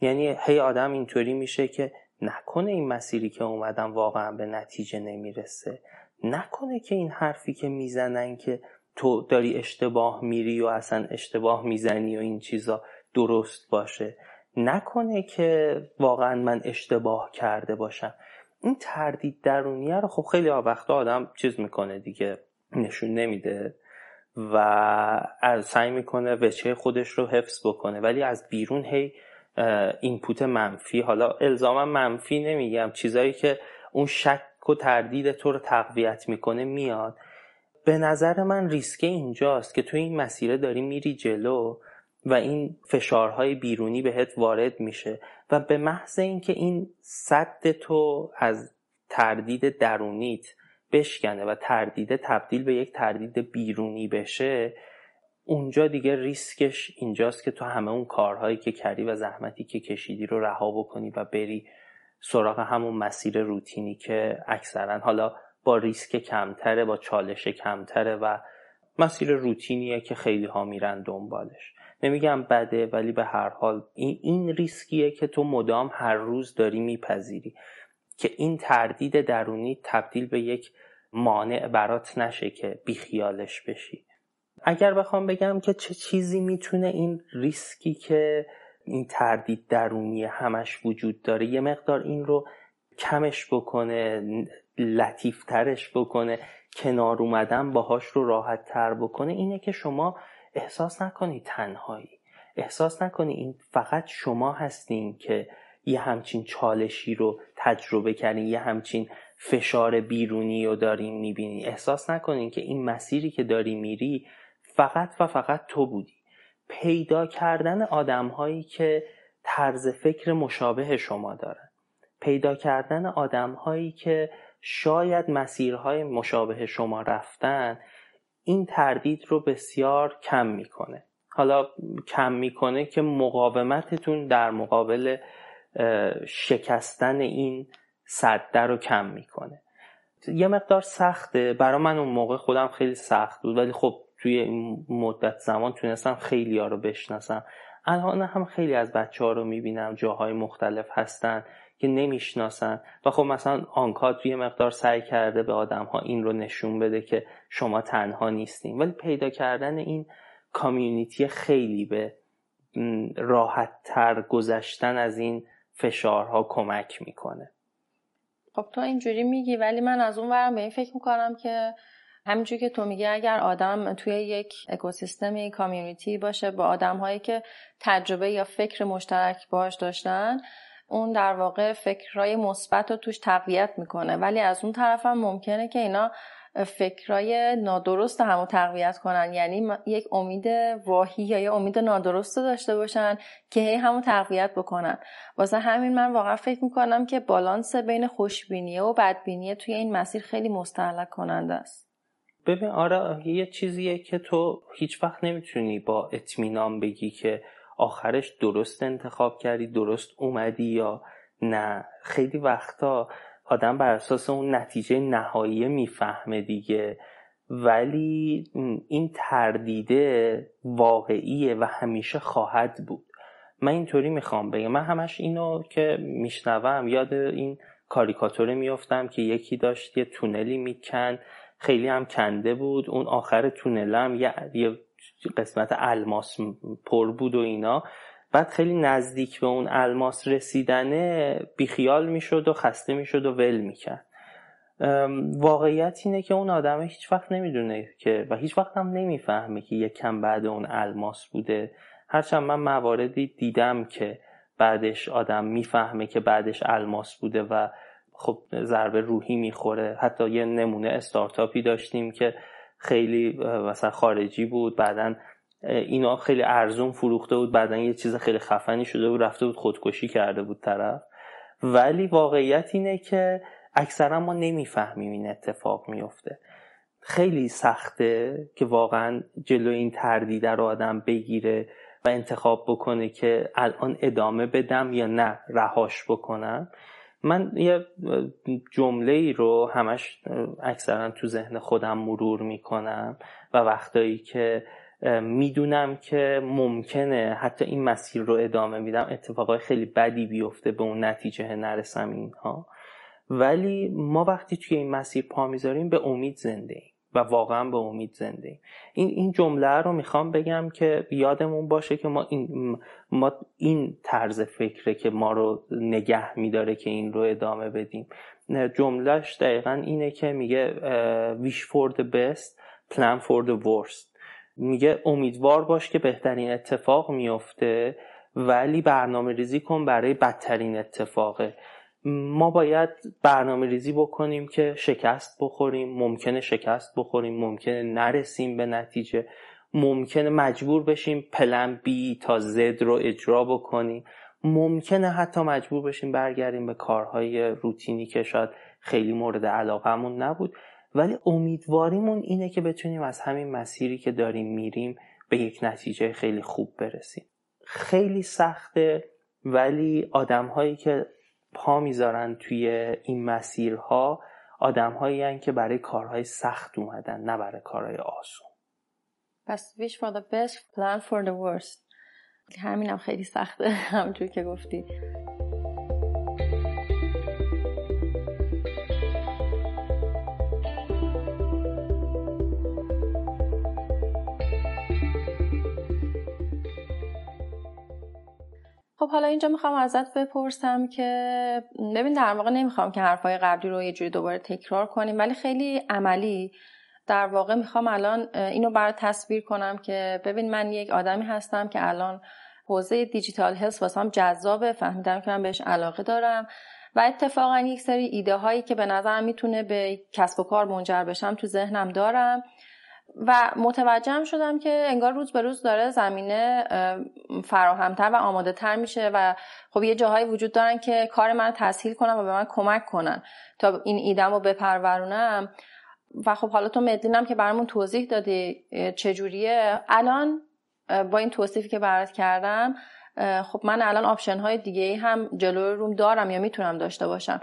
Speaker 1: یعنی هی آدم اینطوری میشه که نکنه این مسیری که اومدم واقعا به نتیجه نمی‌رسه. نکنه که این حرفی که می‌زنن که تو داری اشتباه میری و اصلا اشتباه می‌زنی و این چیزا درست باشه. نکنه که واقعا من اشتباه کرده باشم. این تردید درونیه رو خب خیلی وقتا آدم چیز می‌کنه دیگه نشون نمیده و سعی می‌کنه وچه خودش رو حفظ بکنه. ولی از بیرون هی اینپوت منفی حالا الزاما منفی نمیگم چیزایی که اون شک و تردید تو رو تقویت می‌کنه میاد. به نظر من ریسک اینجاست که تو این مسیره داری میری جلو و این فشارهای بیرونی بهت وارد میشه. و به محض اینکه این صد تو از تردید درونیت بشکنه و تردید تبدیل به یک تردید بیرونی بشه اونجا دیگه ریسکش اینجاست که تو همه اون کارهایی که کردی و زحمتی که کشیدی رو رها بکنی و بری سراغ همون مسیر روتینی که اکثرا حالا با ریسک کمتره با چالش کمتره و مسیر روتینیه که خیلی ها میرن دنبالش. نمیگم بده ولی به هر حال این, ریسکیه که تو مدام هر روز داری میپذیری که این تردید درونی تبدیل به یک مانع برات نشه که بیخیالش بشی. اگر بخوام بگم که چه چیزی می‌تونه این ریسکی که این تردید درونی همش وجود داره یه مقدار این رو کمش بکنه لطیفترش بکنه. کنار اومدن باهاش رو راحت تر بکنه اینه که شما احساس نکنی تنهایی. احساس نکنی این فقط شما هستین که یه همچین چالشی رو تجربه کردین یه همچین فشار بیرونی رو دارین می‌بینی احساس نکنین که این مسیری که داری میری فقط و فقط تو بودی. پیدا کردن آدم هایی که طرز فکر مشابه شما دارن. پیدا کردن آدم هایی که شاید مسیرهای مشابه شما رفتن این تردید رو بسیار کم می‌کنه. حالا کم می‌کنه که مقاومتتون در مقابل شکستن این صده رو کم می‌کنه. یه مقدار سخته. برای من اون موقع خودم خیلی سخت بود. ولی خب توی این مدت زمان تونستم خیلی ها رو بشناسم. الان هم خیلی از بچه ها رو می‌بینم. جاهای مختلف هستن. که نمی‌شناسن. و خب مثلا آنکاد توی مقدار سعی کرده به آدم ها این رو نشون بده که شما تنها نیستین. ولی پیدا کردن این کامیونیتی خیلی به راحت تر گذشتن از این فشارها کمک می‌کنه.
Speaker 2: خب تو اینجوری میگی ولی من از اون ورم به این فکر می‌کنم که همینجوری که تو میگی اگر آدم توی یک اکوسیستمی کامیونیتی باشه با آدم هایی که تجربه یا فکر مشترک باش داشتن اون در واقع فکرهای مثبت رو توش تقویت می‌کنه. ولی از اون طرف هم ممکنه که اینا فکرای نادرست همو تقویت کنن. یعنی یک امید واهی یا یه امید نادرست داشته باشن که هی همو تقویت بکنن. واسه همین من واقعا فکر می‌کنم که بالانس بین خوشبینیه و بدبینیه توی این مسیر خیلی مستحلک کننده است.
Speaker 1: ببین آره یه چیزیه که تو هیچ وقت نمی‌تونی با اطمینان بگی که آخرش درست انتخاب کردی درست اومدی یا نه؟ خیلی وقتا آدم بر اساس اون نتیجه نهایی می‌فهمه دیگه. ولی این تردیده واقعیه و همیشه خواهد بود. من اینطوری می‌خوام بگم. من همش اینو که میشنوم. یاد این کاریکاتوره میافتم که یکی داشت یه تونلی میکن خیلی هم کنده بود. اون آخر تونل هم یه قسمت الماس پر بود و اینا. بعد خیلی نزدیک به اون الماس رسیدنه بیخیال می‌شد و خسته می‌شد و ول می‌کرد. واقعیت اینه که اون آدم هیچ وقت نمی‌دونه که و هیچ وقت هم نمی‌فهمه که یک کم بعد اون الماس بوده. هرچند من مواردی دیدم که بعدش آدم می‌فهمه که بعدش الماس بوده و خب ضربه روحی می‌خوره. حتی یه نمونه استارتاپی داشتیم که خیلی مثلا خارجی بود بعدا اینا خیلی ارزون فروخته بود بعدا یه چیز خیلی خفنی شده بود رفته بود خودکشی کرده بود طرف. ولی واقعیت اینه که اکثرا ما نمی‌فهمیم این اتفاق میفته خیلی سخته که واقعا جلو این تردیده رو آدم بگیره و انتخاب بکنه که الان ادامه بدم یا نه رهاش بکنم. من یه جمله ای رو همش اکثرا تو ذهن خودم مرور می‌کنم و وقتایی که می‌دونم که ممکنه حتی این مسیر رو ادامه میدم اتفاقای خیلی بدی بیفته به اون نتیجه نرسم اینها. ولی ما وقتی توی این مسیر پا می‌ذاریم به امید زنده ایم. و واقعا به امید زنده این این جمله رو می‌خوام بگم که یادمون باشه که ما این ما این طرز فکره که ما رو نگه میداره که این رو ادامه بدیم. جملهش دقیقا اینه که میگه wish for the best plan for the worst. میگه امیدوار باش که بهترین اتفاق میفته ولی برنامه ریزی کن برای بدترین اتفاقه. ما باید برنامه ریزی بکنیم که شکست بخوریم ممکنه شکست بخوریم ممکنه نرسیم به نتیجه ممکنه مجبور بشیم پلن بی تا زد رو اجرا بکنیم ممکنه حتی مجبور بشیم برگردیم به کارهای روتینی که شاید خیلی مورد علاقهمون نبود. ولی امیدواریمون اینه که بتونیم از همین مسیری که داریم میریم به یک نتیجه خیلی خوب برسیم. خیلی سخته ولی آدم هایی که پا می‌ذارن توی این مسیرها آدم هایی که برای کارهای سخت اومدن نه برای کارهای آسون.
Speaker 2: پس wish for the best plan for the worst. همینم خیلی سخته. همونجور که گفتی. خب حالا اینجا می‌خوام ازت بپرسم که ببین در واقع نمی‌خوام که حرفای قبلی رو یه جوری دوباره تکرار کنیم ولی خیلی عملی در واقع می‌خوام الان اینو برای تصویر کنم که ببین من یک آدمی هستم که الان حوزه دیجیتال هلس واسم جذابه فهمیدم که من بهش علاقه دارم و اتفاقا یک سری ایده هایی که به نظرم می‌تونه به کسب و کار منجر بشم تو ذهنم دارم. و متوجهم شدم که انگار روز به روز داره زمینه فراهمتر و آماده تر میشه و خب یه جاهایی وجود دارن که کار من تسهیل کنن و به من کمک کنن تا این ایدم رو بپرورونم. و خب حالا تو مدلینم که برامون توضیح دادی چجوریه؟ الان با این توصیفی که برات کردم خب من الان option های دیگه هم جلوی روم دارم یا می‌تونم داشته باشم.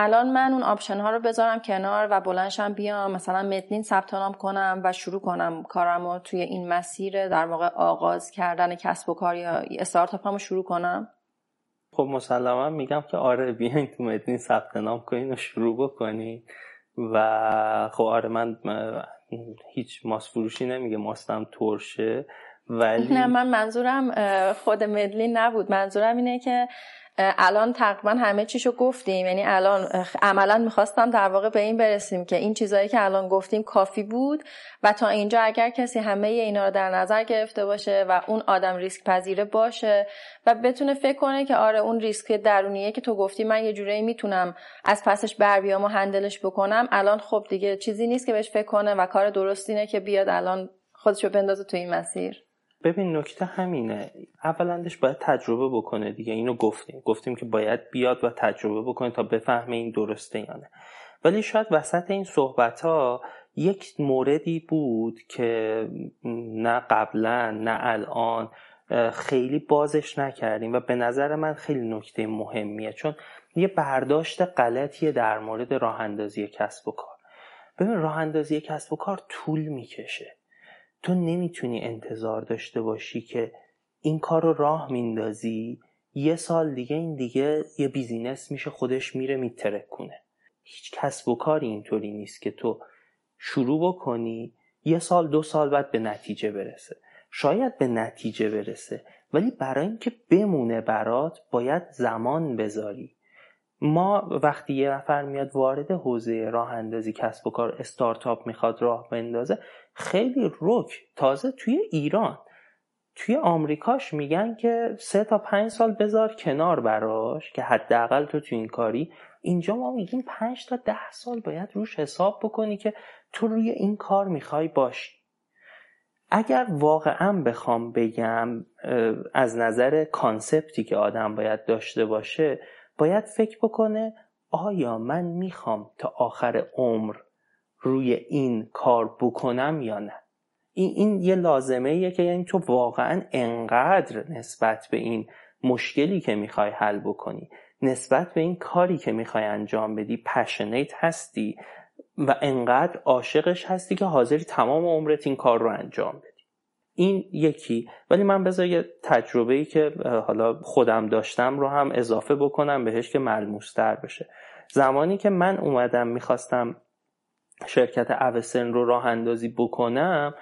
Speaker 2: الان من اون option ها رو بذارم کنار و بلند شم بیام مثلا متنین ثبت نام کنم و شروع کنم کارم رو توی این مسیر در واقع آغاز کردن کسب و کار یا استارتاپ رو شروع کنم.
Speaker 1: خب مسلما میگم که آره بیاین تو متنین ثبت نام کنین و شروع بکنین. و خب آره من هیچ ماس فروشی نمیگه ماستم ترشه ولی
Speaker 2: نه من منظورم خود مدلین نبود. منظورم اینه که الان تقریبا همه چیشو گفتیم. یعنی الان عملا می‌خواستم در واقع به این برسیم که این چیزهایی که الان گفتیم کافی بود و تا اینجا اگر کسی همه اینا رو در نظر گرفته باشه و اون آدم ریسک پذیره باشه و بتونه فکر کنه که آره اون ریسک درونیه که تو گفتی من یه جوری می‌تونم از پسش بر بیام و هندلش بکنم الان خب دیگه چیزی نیست که بهش فکر کنه و کار درست اینه که بیاد الان خودشو بندازه تو این مسیر.
Speaker 1: ببین نکته همینه. اولندش باید تجربه بکنه دیگه. اینو گفتیم. گفتیم که باید بیاد و تجربه بکنه تا بفهمه این درسته یا نه. ولی شاید وسط این صحبت ها یک موردی بود که نه قبلا نه الان خیلی بازش نکردیم و به نظر من خیلی نکته مهمیه. چون یه برداشت غلطیه در مورد راه اندازی کسب و کار. ببین راه اندازی کسب و کار طول می‌کشه. تو نمی‌تونی انتظار داشته باشی که این کار رو راه میندازی یه سال دیگه این دیگه یه بیزینس میشه خودش میره میترکونه. هیچ کسب و کاری اینطوری نیست که تو شروع بکنی یه سال دو سال بعد به نتیجه برسه. شاید به نتیجه برسه ولی برای اینکه بمونه برات باید زمان بذاری. ما وقتی یه نفر میاد وارد حوزه راه اندازی کسب و کار استارتاپ می‌خواد راه بندازه خیلی رک. تازه توی ایران توی آمریکاش میگن که سه تا پنج سال بذار کنار براش که حداقل تو تو این کاری. اینجا ما میگیم پنج تا ده سال باید روش حساب بکنی که تو روی این کار می‌خوای باشی. اگر واقعا بخوام بگم از نظر کانسپتی که آدم باید داشته باشه باید فکر بکنه آیا من می‌خوام تا آخر عمر روی این کار بکنم یا نه؟ این, این یه لازمه ایه که یعنی تو واقعا انقدر نسبت به این مشکلی که می‌خوای حل بکنی نسبت به این کاری که می‌خوای انجام بدی پشنیت هستی و انقدر عاشقش هستی که حاضری تمام عمرت این کار رو انجام بدی. این یکی. ولی من بذار یه تجربه ای که حالا خودم داشتم رو هم اضافه بکنم بهش که ملموستر بشه. زمانی که من اومدم می‌خواستم شرکت اوسن رو راه اندازی بکنم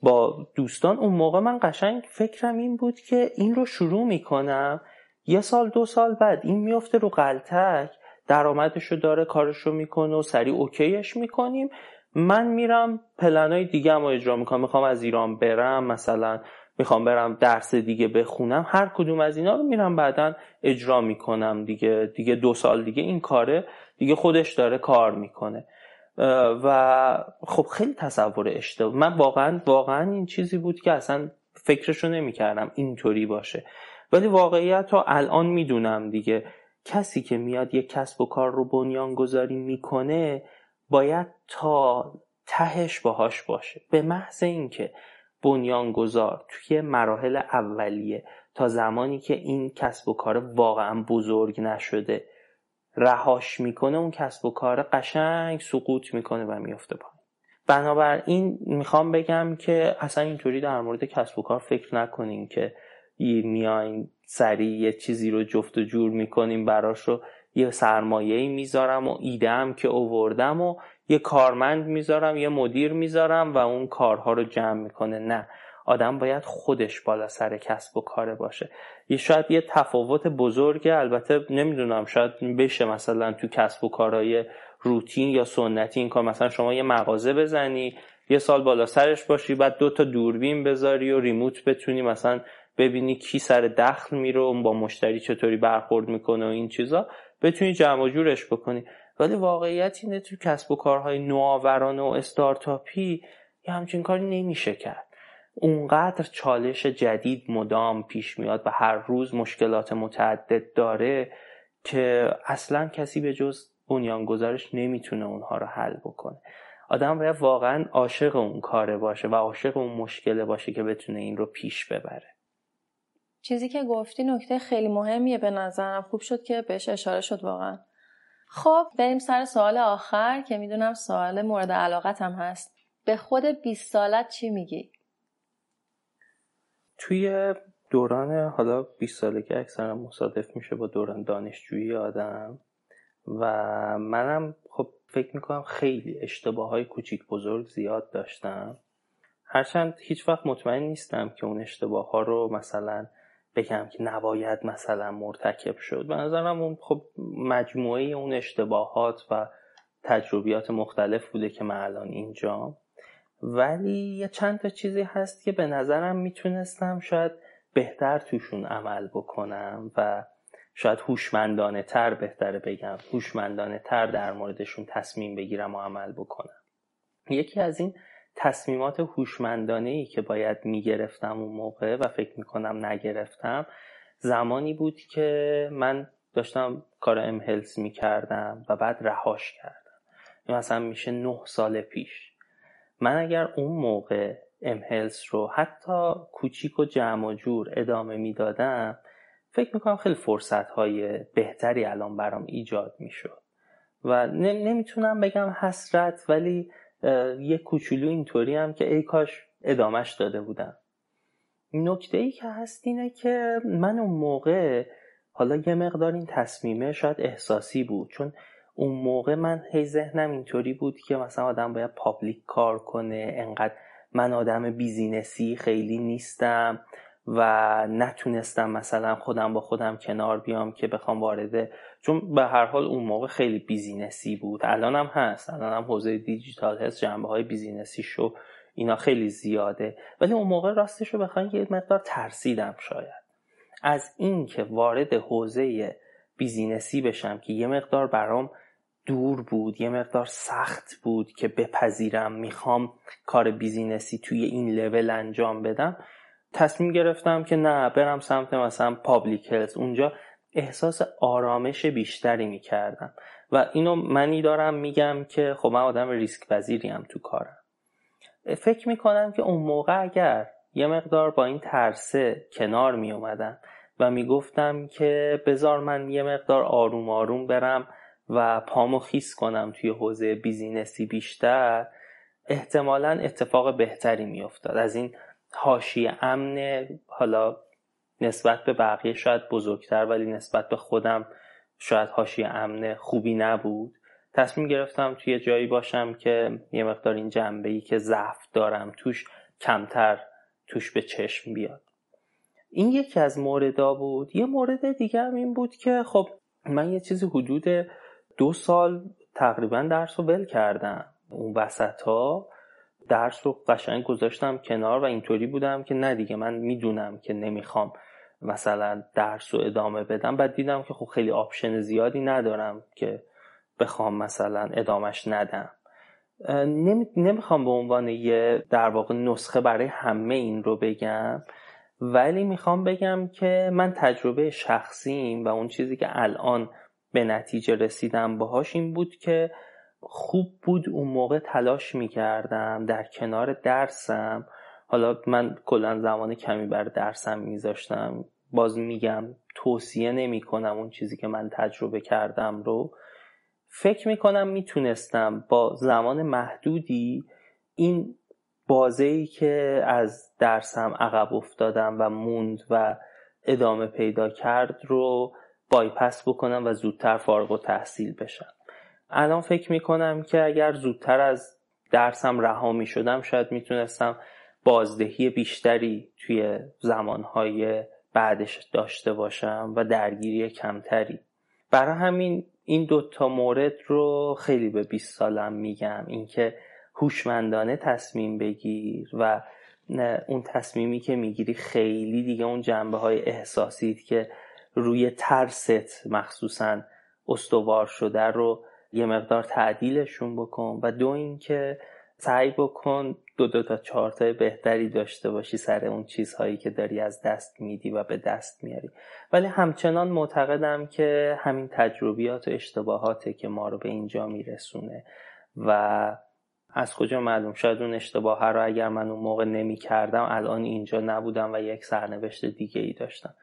Speaker 1: با دوستان اون موقع من قشنگ فکرم این بود که این رو شروع می‌کنم یه سال دو سال بعد. این میفته رو قلتک. درآمدش رو داره کارش رو می‌کنه و سریع اوکیش می‌کنیم. من میرم پلنای دیگه اجرا می‌کنم. می‌خوام از ایران برم مثلا می‌خوام برم درس دیگه بخونم. هر کدوم از اینا رو میرم بعدا اجرا می‌کنم دیگه. دیگه دو سال دیگه این کاره دیگه خودش داره کار می‌کنه. و خب خیلی تصور اشتباه. من واقعا واقعا این چیزی بود که اصلا فکرشو نمی‌کردم اینطوری باشه. ولی واقعیت رو الان می‌دونم دیگه. کسی که میاد یک کسب و کار رو بنیان گذاری می‌کنه باید تا تهش باهاش باشه. به محض اینکه بنیانگذار توی مراحل اولیه تا زمانی که این کسب و کار واقعا بزرگ نشده رهاش می‌کنه اون کسب و کار قشنگ سقوط می‌کنه و میفته پایین. بنابراین می‌خوام بگم که اصلا اینطوری در مورد کسب و کار فکر نکنیم که میایم سریع یه چیزی رو جفت و جور می‌کنیم براش رو یه سرمایه می‌ذارم و ایده هم که اووردم و یه کارمند می‌ذارم یه مدیر می‌ذارم و اون کارها رو جمع می‌کنه. نه آدم باید خودش بالا سر کسب و کاره باشه. یه شاید یه تفاوت بزرگه البته نمی‌دونم شاید بشه مثلا تو کسب و کارهای روتین یا سنتی این کار. مثلا شما یه مغازه بزنی یه سال بالا سرش باشی بعد دو تا دوربین بذاری و ریموت بتونی مثلا ببینی کی سر دخل میره با مشتری چطوری برخورد می‌کنه و این چیزا. بتونی جمع جورش بکنی. ولی واقعیت اینه تو کسب و کارهای نوآورانه و استارتاپی یه همچین کاری نمیشه کرد. اونقدر چالش جدید مدام پیش میاد و هر روز مشکلات متعدد داره که اصلا کسی به جز بنیانگذارش نمی‌تونه اونها رو حل بکنه. آدم باید واقعا عاشق اون کاره باشه و عاشق اون مشکله باشه که بتونه این رو پیش ببره.
Speaker 2: چیزی که گفتی نکته خیلی مهمیه به نظرم. خوب شد که بهش اشاره شد واقعا. خب بریم سر سوال آخر که می‌دونم سوال مورد علاقت هم هست. به خود 20 سالت چی میگی؟
Speaker 1: توی دوران حالا 20 سالگی اکثرا مصادف میشه با دوران دانشجویی آدم و منم خب فکر می‌کنم خیلی اشتباه های کوچیک بزرگ زیاد داشتم. هرچند هیچ وقت مطمئن نیستم که اون اشتباه ها رو مثلا بگم که نباید مثلا مرتکب شد. به نظرم اون خب مجموعه اون اشتباهات و تجربیات مختلف بوده که من الان اینجا ولی یه چند تا چیزی هست که به نظرم می‌تونستم شاید بهتر توشون عمل بکنم و شاید هوشمندانه تر بهتره بگم هوشمندانه تر در موردشون تصمیم بگیرم و عمل بکنم. یکی از این تصمیمات هوشمندانه ای که باید می‌گرفتم اون موقع و فکر می‌کنم نگرفتم زمانی بود که من داشتم کار امهلس می‌کردم و بعد رهاش کردم. مثلا میشه نه سال پیش. من اگر اون موقع امهلس رو حتی کوچیک و جمع و جور ادامه می‌دادم فکر می‌کنم خیلی فرصت های بهتری الان برام ایجاد می‌شد. و نمی‌تونم بگم حسرت ولی یه کوچولو اینطوری هم که ای کاش ادامش داده بودم. نکته ای که هست اینه که من اون موقع حالا یه مقدار این تصمیمه شاید احساسی بود چون اون موقع من هی ذهنم اینطوری بود که مثلا آدم باید public کار کنه انقدر من آدم business ی خیلی نیستم و نتونستم مثلا خودم با خودم کنار بیام که بخوام وارده چون به هر حال اون موقع خیلی business ی بود. الان هم هست. الان هم حوزه دیجیتال هست. جنبه های business ی شو اینا خیلی زیاده. ولی اون موقع راستش رو بخواین یه مقدار ترسیدم شاید. از اینکه وارد حوزه business ی بشم که یه مقدار برام دور بود یه مقدار سخت بود که بپذیرم می‌خوام کار business ی توی این لول انجام بدم تصمیم گرفتم که نه برم سمت مثلا public health. اونجا احساس آرامش بیشتری می‌کردم. و اینو منی دارم میگم که خب من آدم ریسک پذیریم تو کارم. فکر می‌کنم که اون موقع اگر یه مقدار با این ترسه کنار میومدم و می‌گفتم که بذار من یه مقدار آروم آروم برم و پامو خیس کنم توی حوزه بیزینسی بیشتر احتمالا اتفاق بهتری میافتاد. از این حاشیه امن حالا نسبت به بقیه شاید بزرگتر ولی نسبت به خودم شاید حاشیه امن خوبی نبود. تصمیم گرفتم توی جایی باشم که یه مقدار این جنبه ای که ضعف دارم توش کمتر توش به چشم بیاد. این یکی از موردا بود. یه مورد دیگه هم این بود که خب من یه چیزی حدود دو سال تقریبا درس رو ول کردم. اون وسط ها درس رو قشنگ گذاشتم کنار و اینطوری بودم که نه دیگه من می‌دونم که نمی‌خوام مثلا درس رو ادامه بدم بعد دیدم که خب خیلی آپشن زیادی ندارم که بخوام مثلا ادامش ندم. نمی‌خوام به عنوان یه در واقع نسخه برای همه این رو بگم ولی می‌خوام بگم که من تجربه شخصیم و اون چیزی که الان به نتیجه رسیدم باهاش این بود که خوب بود اون موقع تلاش می‌کردم در کنار درسم حالا من کلا زمان کمی بر درسم میذاشتم. باز میگم توصیه نمی کنم اون چیزی که من تجربه کردم رو. فکر می‌کنم می‌تونستم با زمان محدودی این بازه ای که از درسم عقب افتادم و موند و ادامه پیدا کرد رو بایپس بکنم و زودتر فارغ و تحصیل بشم. الان فکر می‌کنم که اگر زودتر از درسم رها می شدم شاید می‌تونستم بازدهی بیشتری توی زمانهای بعدش داشته باشم و درگیری کمتری. برای همین این دوتا مورد رو خیلی به 20 سالم میگم. اینکه هوشمندانه تصمیم بگیر و اون تصمیمی که می‌گیری خیلی دیگه اون جنبه های احساسیت که روی ترست مخصوصا استوار شده رو یه مقدار تعدیلشون بکن. و دو اینکه سعی بکن دو دو تا چهار بهتری داشته باشی سر اون چیزهایی که داری از دست میدی و به دست میاری. ولی همچنان معتقدم که همین تجربیات و اشتباهاته که ما رو به اینجا میرسونه. و از کجا معلوم؟ شاید اون اشتباه رو اگر من اون موقع نمی کردم الان اینجا نبودم و یک سرنوشت دیگه ای داشتم.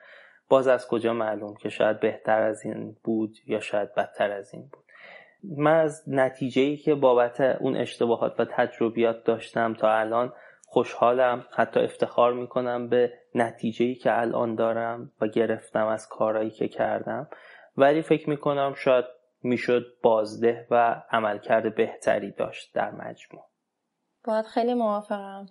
Speaker 1: باز از کجا معلوم که شاید بهتر از این بود یا شاید بدتر از این بود؟ من از نتیجه ای که بابت اون اشتباهات و تجربیات داشتم تا الان خوشحالم حتی افتخار می‌کنم به نتیجه ای که الان دارم و گرفتم از کارهایی که کردم. ولی فکر می‌کنم شاید می‌شد بازده و عملکرد بهتری داشت در مجموع.
Speaker 2: باید خیلی موافقم.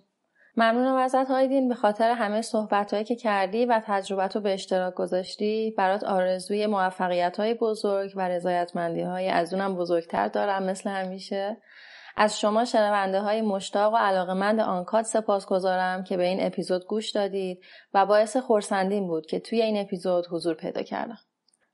Speaker 2: ممنونم ازت هایدین. به خاطر همه صحبت هایی که کردی و تجربت رو به اشتراک گذاشتی برات آرزوی موفقیت های بزرگ و رضایتمندی های از اونم بزرگتر دارم مثل همیشه. از شما شنونده های مشتاق و علاقمند آنکاد سپاس گذارم که به این اپیزود گوش دادید و باعث خورسندین بود که توی این اپیزود حضور پیدا کردم.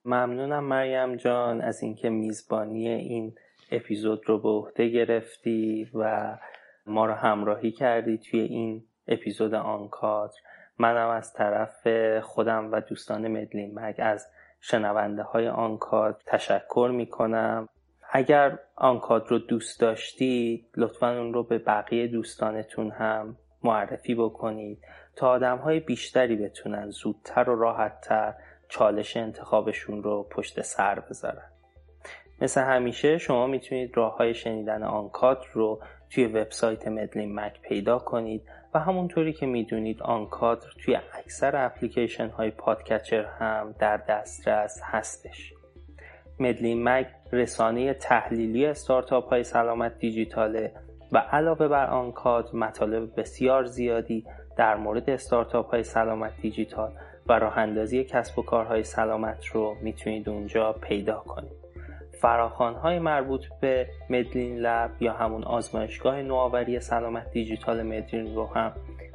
Speaker 1: ممنونم مریم جان از اینکه میزبانی این اپیزود رو به عهده گرفتی و ما رو همراهی کردی توی این اپیزود آنکادر منم از طرف خودم و دوستان مدلین مگ از شنونده های آنکاد تشکر می‌کنم. اگر آنکاد رو دوست داشتید لطفا اون رو به بقیه دوستانتون هم معرفی بکنید تا آدم های بیشتری بتونن زودتر و راحتتر چالش انتخابشون رو پشت سر بذارن. مثل همیشه شما می‌تونید راه های شنیدن آنکاد رو توی وبسایت مدلین مک پیدا کنید و همونطوری که می‌دونید آن کادر توی اکثر اپلیکیشن های پادکچر هم در دسترس هستش. مدلین مک رسانه تحلیلی استارتاپ های سلامت دیجیتاله و علاوه بر آن کادر مطالب بسیار زیادی در مورد استارتاپ های سلامت دیجیتال و راه اندازی کسب و کارهای سلامت رو می‌تونید اونجا پیدا کنید. های مربوط به مدلین لب یا همون آزمایشگاه نوآوری سلامت دیجیتال مدلین رو هم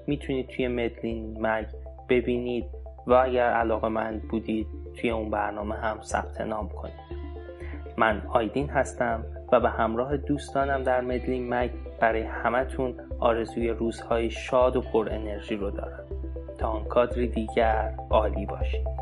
Speaker 1: می‌تونید توی مدلین مگ ببینید و اگر علاقه مند بودید توی اون برنامه هم ثبت نام کنید. من آیدین هستم و به همراه دوستانم در مدلین مگ برای همتون آرزوی روزهای شاد و پر انرژی رو دارم. تا آن کادری دیگر عالی باشید.